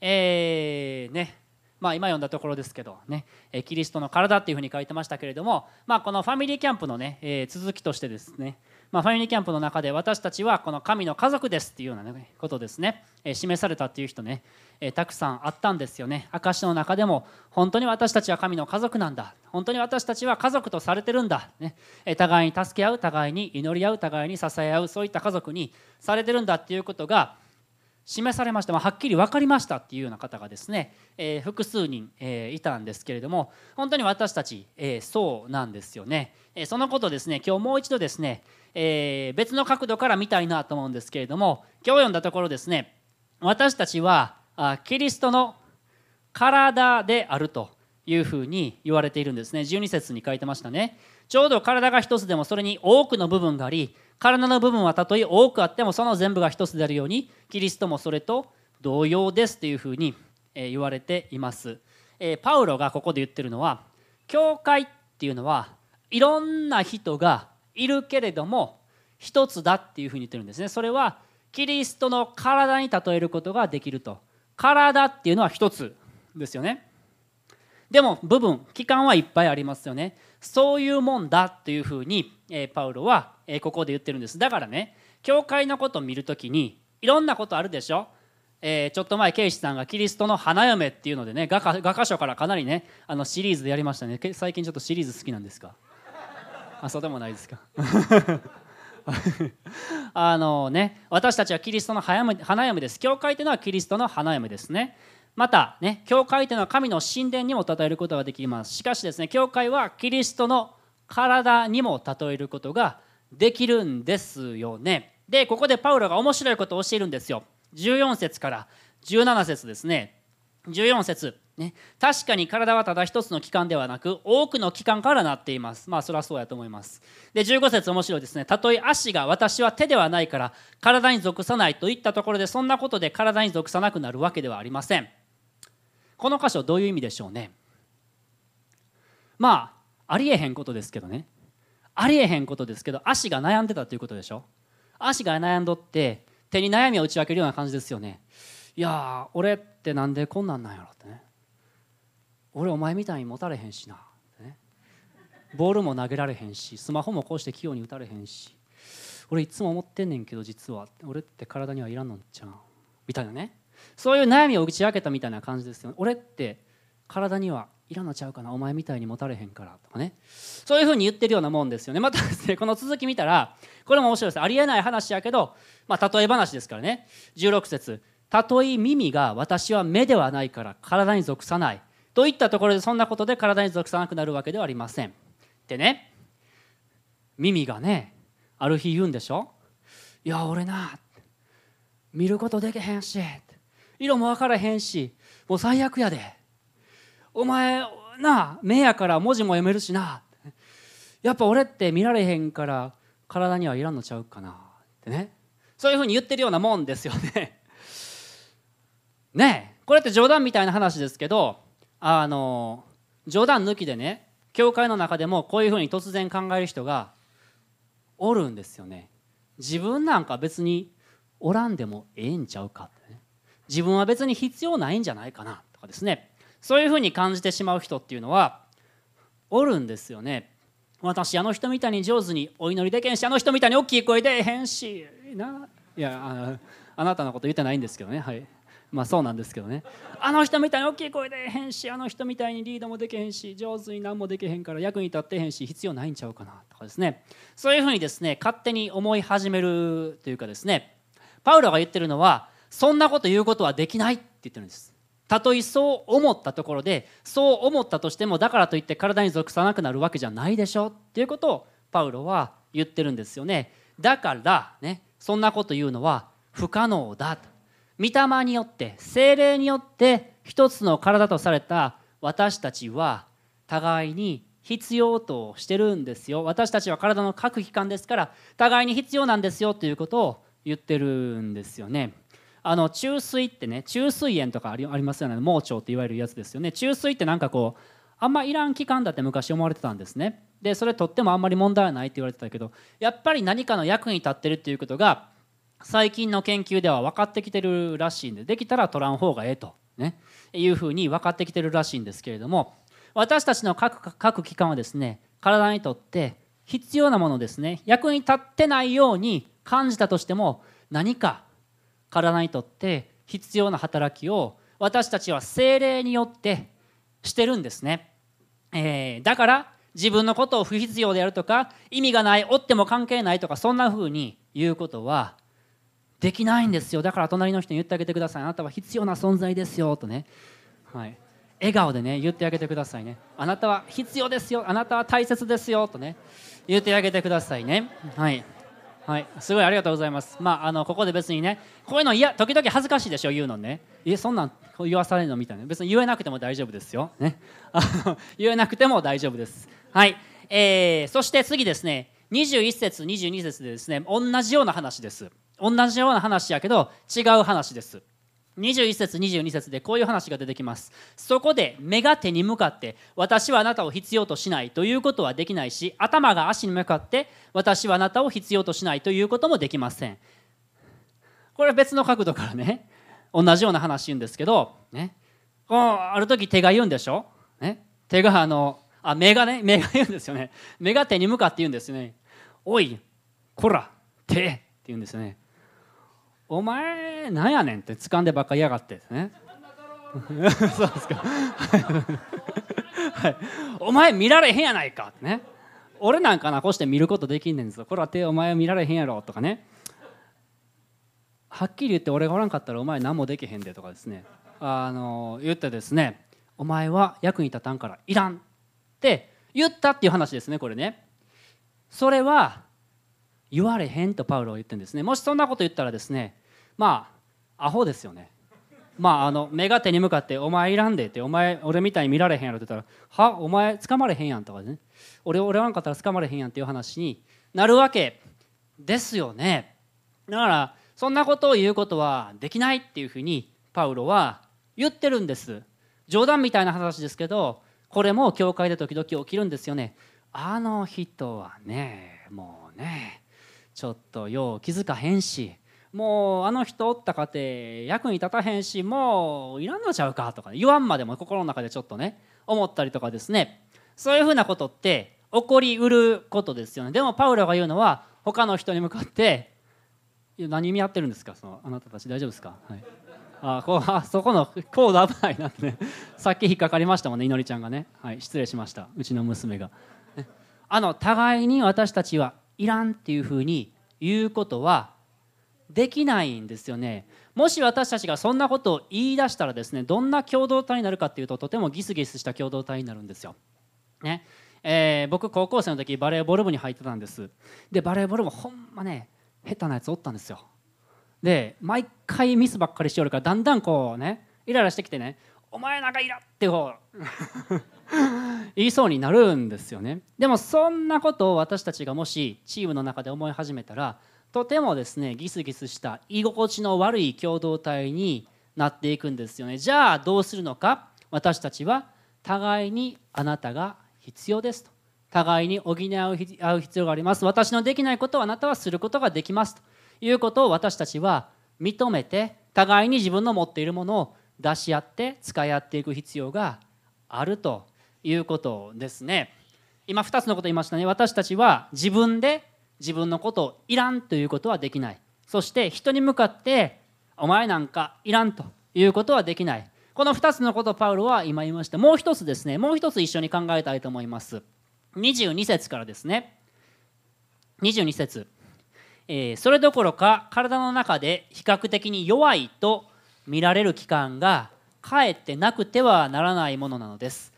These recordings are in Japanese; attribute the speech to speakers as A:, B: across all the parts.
A: えー、ね。まあ、今読んだところですけどね。キリストの体っていうふうに書いてましたけれども、まあ、このファミリーキャンプのね、えー、続きとしてですね、まあ、ファミリーキャンプの中で私たちはこの神の家族ですっていうような、ね、ことですね、えー、示されたっていう人ね、えー、たくさんあったんですよね。証の中でも本当に私たちは神の家族なんだ。本当に私たちは家族とされてるんだ、ね。え、互いに助け合う互いに祈り合う互いに支え合うそういった家族にされてるんだっていうことが示されました、まあ、はっきり分かりましたっていうような方がですね、えー、複数人、えー、いたんですけれども本当に私たち、えー、そうなんですよね、えそのことですね今日もう一度ですね、え別の角度から見たいなと思うんですけれども今日読んだところですね私たちはあキリストの体であるというふうに言われているんですね。12節に書いてましたね。ちょうど体が一つでもそれに多くの部分があり体の部分はたとえ多くあってもその全部が一つであるようにキリストもそれと同様ですというふうに言われています。パウロがここで言ってるのは教会っていうのはいろんな人がいるけれども一つだっていうふうに言ってるんですね。それはキリストの体に例えることができると。体っていうのは一つですよね。でも部分器官はいっぱいありますよね。そういうもんだというふうに、えパウロは、えここで言ってるんです。だからね教会のことを見るときにいろんなことあるでしょ、えー、ちょっと前ケイシさんがキリストの花嫁っていうのでね画家画家書からかなりねあのシリーズでやりましたね。最近ちょっとシリーズ好きなんですか？あそうでもないですか。あのね私たちはキリストの花嫁です。教会というのはキリストの花嫁ですね。またね教会というのは神の神殿にも例えることができます。しかしですね教会はキリストの体にも例えることができるんですよね。でここでパウロが面白いことを教えるんですよ。14節から17節ですね。14節。ね、確かに体はただ一つの器官ではなく多くの器官からなっています。まあそれはそうやと思います。で15節面白いですね。たとえ足が私は手ではないから体に属さないといったところでそんなことで体に属さなくなるわけではありません。この箇所どういう意味でしょうね？まあありえへんことですけどね。ありえへんことですけど足が悩んでたということでしょ？足が悩んどって手に悩みを打ち明けるような感じですよね。いや俺ってなんでこんなんなんやろってね。俺お前みたいに持たれへんしな。ね。ボールも投げられへんしスマホもこうして器用に打たれへんし。俺いつも思ってんねんけど実は。俺って体にはいらんのんちゃう。みたいなね。そういう悩みを打ち明けたみたいな感じですよ、ね、俺って体にはいらんのちゃうかな。お前みたいに持たれへんからとかね。そういうふうに言ってるようなもんですよね。またですねこの続き見たらこれも面白いです。ありえない話やけど、まあ、例え話ですからね。16節。たとえ耳が私は目ではないから体に属さない。といったところでそんなことで体に属さなくなるわけではありません。でね耳がねある日言うんでしょ？いや俺な見ることできへんし。色も分からへんしもう最悪やで。お前なあ目やから文字も読めるしな。やっぱ俺って見られへんから体にはいらんのちゃうかな。ってね。そういうふうに言ってるようなもんですよね。ねえ。これって冗談みたいな話ですけどあの冗談抜きでね教会の中でもこういうふうに突然考える人がおるんですよね。自分なんか別におらんでもええんちゃうかってね。自分は別に必要ないんじゃないかなとかですね。そういうふうに感じてしまう人っていうのはおるんですよね。私あの人みたいに上手にお祈りでけんしあの人みたいに大きい声でへんしな。いやああなたのこと言ってないんですけどね。はい。まあそうなんですけどね。あの人みたいに大きい声でへんしあの人みたいにリードもできへんし上手に何もできへんから役に立ってへんし必要ないんちゃうかなとかですね。そういうふうにですね勝手に思い始めるというかですね。パウロが言ってるのはそんなこと言うことはできないって言ってるんです。たとえそう思ったところでそう思ったとしてもだからといって体に属さなくなるわけじゃないでしょっていうことをパウロは言ってるんですよね。だからねそんなこと言うのは不可能だと。御霊によって精霊によって一つの体とされた私たちは互いに必要としてるんですよ。私たちは体の各器官ですから互いに必要なんですよということを言ってるんですよね。あの中水ってね中水炎とかありますよね。盲腸っていわれるやつですよね。中水ってなんかこうあんまいらん器官だって昔思われてたんですね。でそれとってもあんまり問題はないって言われてたけどやっぱり何かの役に立ってるっていうことが最近の研究では分かってきてるらしいんでできたら取らん方がええとね。いうふうに分かってきてるらしいんですけれども私たちの各各機関はですね体にとって必要なものですね。役に立ってないように感じたとしても何か体にとって必要な働きを私たちは精霊によってしてるんですね、えー、だから自分のことを不必要であるとか意味がない追っても関係ないとかそんな風に言うことはできないんですよ。だから隣の人に言ってあげてください。あなたは必要な存在ですよとね、はい、笑顔でね言ってあげてくださいね。あなたは必要ですよ。あなたは大切ですよとね言ってあげてくださいね。はい。はい、すごいありがとうございます。まあ、あのここで別にね、こういうのいや時々恥ずかしいでしょ言うのね。えそんなん言わされるのみたいな。別に言えなくても大丈夫ですよ。ね、あの言えなくても大丈夫です。はい、えー、そして次ですね、21節22節でですね、同じような話です。同じような話やけど違う話です。21節22節でこういう話が出てきます。そこで目が手に向かって私はあなたを必要としないということはできないし頭が足に向かって私はあなたを必要としないということもできません。これは別の角度からね同じような話言うんですけど、ね、このある時手が言うんでしょ、ね、手があのあ目がね目が言うんですよね。目が手に向かって言うんですよねおいこら手って言うんですよね。お前なんやねんって掴んでばっかりやがってですね。そうですか。はい、お前見られへんやないかってね。俺なんかなこうして見ることできんねんぞ。これは手お前見られへんやろとかね。はっきり言って俺がおらんかったらお前何もできへんでとかですね。あの言ってですね。お前は役に立たんからいらんって言ったっていう話ですねこれね。それは言われへんとパウロは言ってるんですね。もしそんなこと言ったらですねまあアホですよね。まああの目が手に向かって「お前いらんで」って「お前俺みたいに見られへんやろ」って言ったら「はお前掴まれへんやん」とかね「俺俺らんかったら掴まれへんやん」っていう話になるわけですよね。だからそんなことを言うことはできないっていうふうにパウロは言ってるんです。冗談みたいな話ですけどこれも教会で時々起きるんですよね。あの人はねもうねちょっとよう気づかへんしもうあの人おったかて役に立たへんしもういらんのちゃうかとか、言わんまでも心の中でちょっとね思ったりとかですね。そういうふうなことって起こりうることですよね。でもパウロが言うのは他の人に向かって「何見合ってるんですか？そのあなたたち大丈夫ですか?」はい。あこうあそこのコード危ないなってね。さっき引っかかりましたもんねいのりちゃんがね、はい、失礼しました。うちの娘が、あの互いに私たちはいらんっていうふうに言うことはできないんですよねもし私たちがそんなことを言い出したらですねどんな共同体になるかっていうととてもギスギスした共同体になるんですよ。ねえー、僕高校生の時バレーボール部に入ってたんですでバレーボール部ほんまね下手なやつおったんですよで毎回ミスばっかりしておるからだんだんこうねイライラしてきてね「お前なんかイラ!」ってこう言いそうになるんですよね。でもそんなことを私たちがもしチームの中で思い始めたらとてもですねギスギスした居心地の悪い共同体になっていくんですよね。じゃあどうするのか？私たちは互いにあなたが必要ですと。互いに補い合う必要があります。私のできないことをあなたはすることができますということを私たちは認めて互いに自分の持っているものを出し合って使い合っていく必要があるということですね。今2つのこと言いましたね。私たちは自分で自分のことをいらんということはできない。そして人に向かってお前なんかいらんということはできない。この2つのことをパウロは今言いましてもう一つですね。もう一つ一緒に考えたいと思います。22節からですね。22節、えー、それどころか体の中で比較的に弱いと見られる期間がかえってなくてはならないものなのです。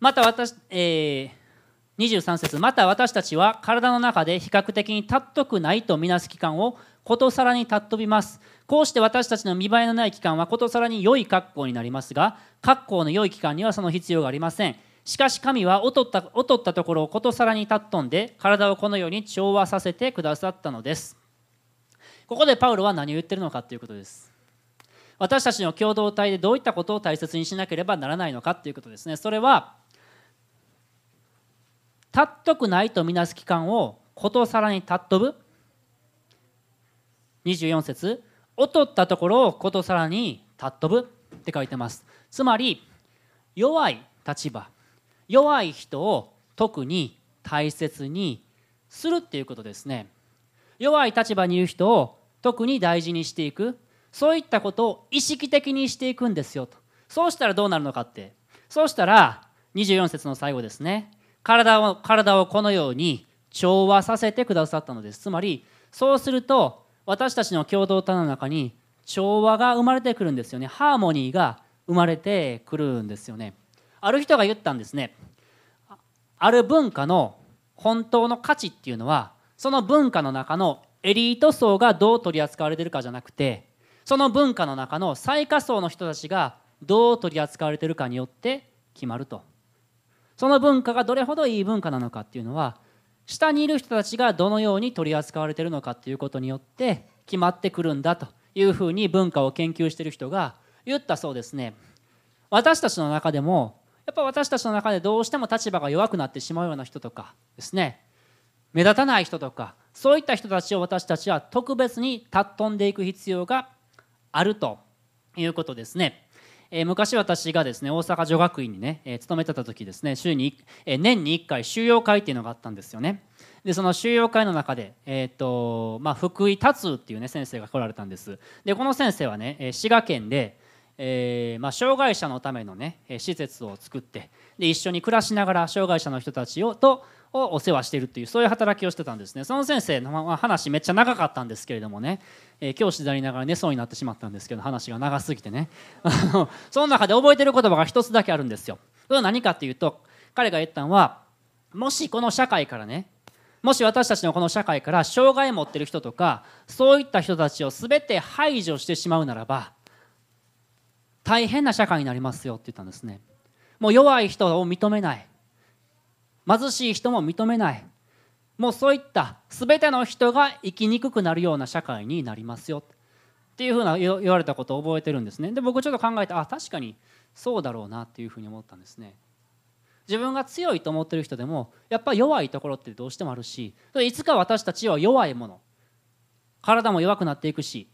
A: また私、えー23節また私たちは体の中で比較的に尊くないとみなす期間をことさらに尊びます。こうして私たちの見栄えのない期間はことさらに良い格好になりますが格好の良い期間にはその必要がありません。しかし神は劣った劣ったところをことさらに尊んで体をこのように調和させてくださったのです。ここでパウロは何を言ってるのかということです。私たちの共同体でどういったことを大切にしなければならないのかということですね。それは尊くないとみなす期間をことさらに尊ぶ。24節。劣ったところをことさらに尊ぶ。って書いてます。つまり弱い立場。弱い人を特に大切にするっていうことですね。弱い立場にいる人を特に大事にしていく。そういったことを意識的にしていくんですよと。そうしたらどうなるのかって。そうしたら24節の最後ですね。体を体をこのように調和させてくださったのです。つまりそうすると私たちの共同体の中に調和が生まれてくるんですよね。ハーモニーが生まれてくるんですよね。ある人が言ったんですね。ある文化の本当の価値っていうのはその文化の中のエリート層がどう取り扱われてるかじゃなくてその文化の中の最下層の人たちがどう取り扱われてるかによって決まると。その文化がどれほどいい文化なのかっていうのは下にいる人たちがどのように取り扱われてるのかっていうことによって決まってくるんだというふうに文化を研究してる人が言ったそうですね私たちの中でもやっぱ私たちの中でどうしても立場が弱くなってしまうような人とかですね目立たない人とかそういった人たちを私たちは特別に尊んでいく必要があるということですね。えー、昔私がですね大阪女学院にね、えー、勤めてた時ですね週に、えー、年に1回修養会っていうのがあったんですよね。でその修養会の中で、えーとまあ、福井達っていうね先生が来られたんです。でこの先生はね滋賀県でえーまあ、障害者のための、ね、施設を作ってで一緒に暮らしながら障害者の人たちをとをお世話しているというそういう働きをしてたんですね。その先生の話めっちゃ長かったんですけれどもね、えー、教師でありながら寝そうになってしまったんですけど話が長すぎてね。その中で覚えてる言葉が一つだけあるんですよ。それは何かっていうと彼が言ったのはもしこの社会からねもし私たちのこの社会から障害を持ってる人とかそういった人たちを全て排除してしまうならば大変な社会になりますよって言ったんですね。もう弱い人を認めない。貧しい人も認めない。もうそういった全ての人が生きにくくなるような社会になりますよっていうふうな言われたことを覚えてるんですね。で僕ちょっと考えてあ確かにそうだろうなっていうふうに思ったんですね。自分が強いと思ってる人でもやっぱ弱いところってどうしてもあるしいつか私たちは弱いもの体も弱くなっていくし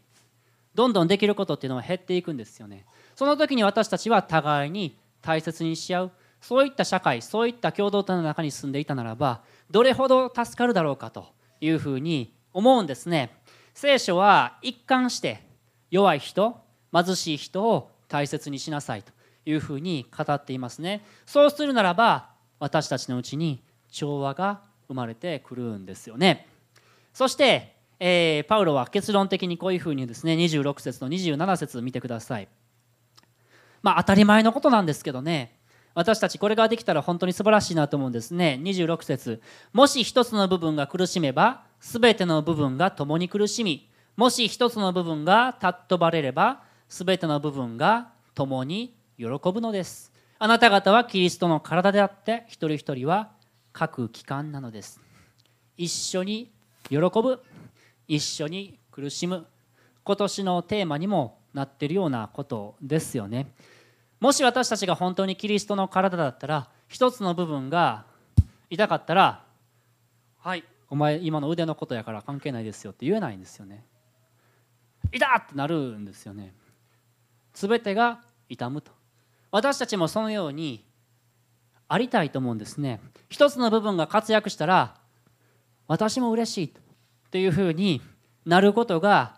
A: どんどんできることっていうのは減っていくんですよね。その時に私たちは互いに大切にし合う。そういった社会そういった共同体の中に住んでいたならばどれほど助かるだろうかというふうに思うんですね。聖書は一貫して弱い人貧しい人を大切にしなさいというふうに語っていますね。そうするならば私たちのうちに調和が生まれてくるんですよね。そして、えー、パウロは結論的にこういうふうにですね26節と27節見てください。まあ当たり前のことなんですけどね。私たちこれができたら本当に素晴らしいなと思うんですね。26節。もし一つの部分が苦しめば全ての部分が共に苦しみ。もし一つの部分が尊ばれれば全ての部分が共に喜ぶのです。あなた方はキリストの体であって一人一人は各機関なのです。一緒に喜ぶ。一緒に苦しむ今年のテーマにもなってるようなことですよね。もし私たちが本当にキリストの体だったら一つの部分が痛かったら「はいお前今の腕のことやから関係ないですよ」って言えないんですよね。痛ってなるんですよね。全てが痛むと。私たちもそのようにありたいと思うんですね。一つの部分が活躍したら私も嬉しいと。っていうふうになることが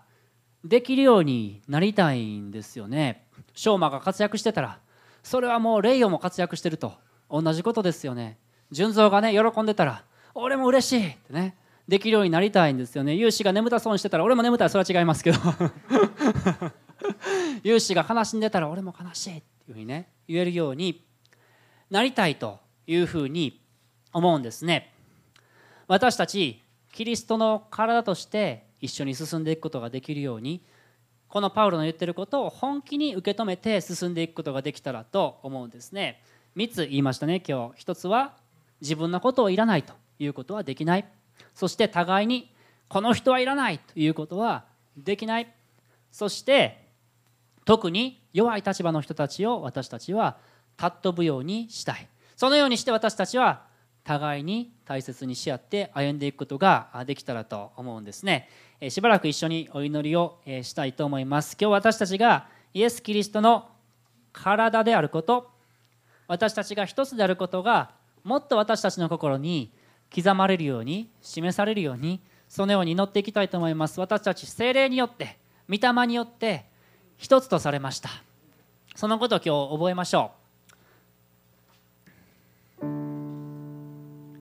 A: できるようになりたいんですよね。翔馬が活躍してたらそれはもうレイオも活躍してると同じことですよね。純三がね喜んでたら俺も嬉しいってねできるようになりたいんですよね。有志が眠たそうにしてたら俺も眠たいそれは違いますけど。有志が悲しんでたら俺も悲しいっていうふうにね言えるようになりたいというふうに思うんですね。私たちキリストの体として一緒に進んでいくことができるようにこのパウロの言ってることを本気に受け止めて進んでいくことができたらと思うんですね。3つ言いましたね今日。1つは自分のことをいらないということはできない。そして互いにこの人はいらないということはできない。そして特に弱い立場の人たちを私たちは尊ぶようにしたい。そのようにして私たちは互いに大切にし合って歩んでいくことができたらと思うんですね。しばらく一緒にお祈りをしたいと思います。今日私たちがイエス・キリストの体であること私たちが一つであることがもっと私たちの心に刻まれるように示されるようにそのように祈っていきたいと思います。私たち精霊によって御霊によって一つとされました。そのことを今日覚えましょう。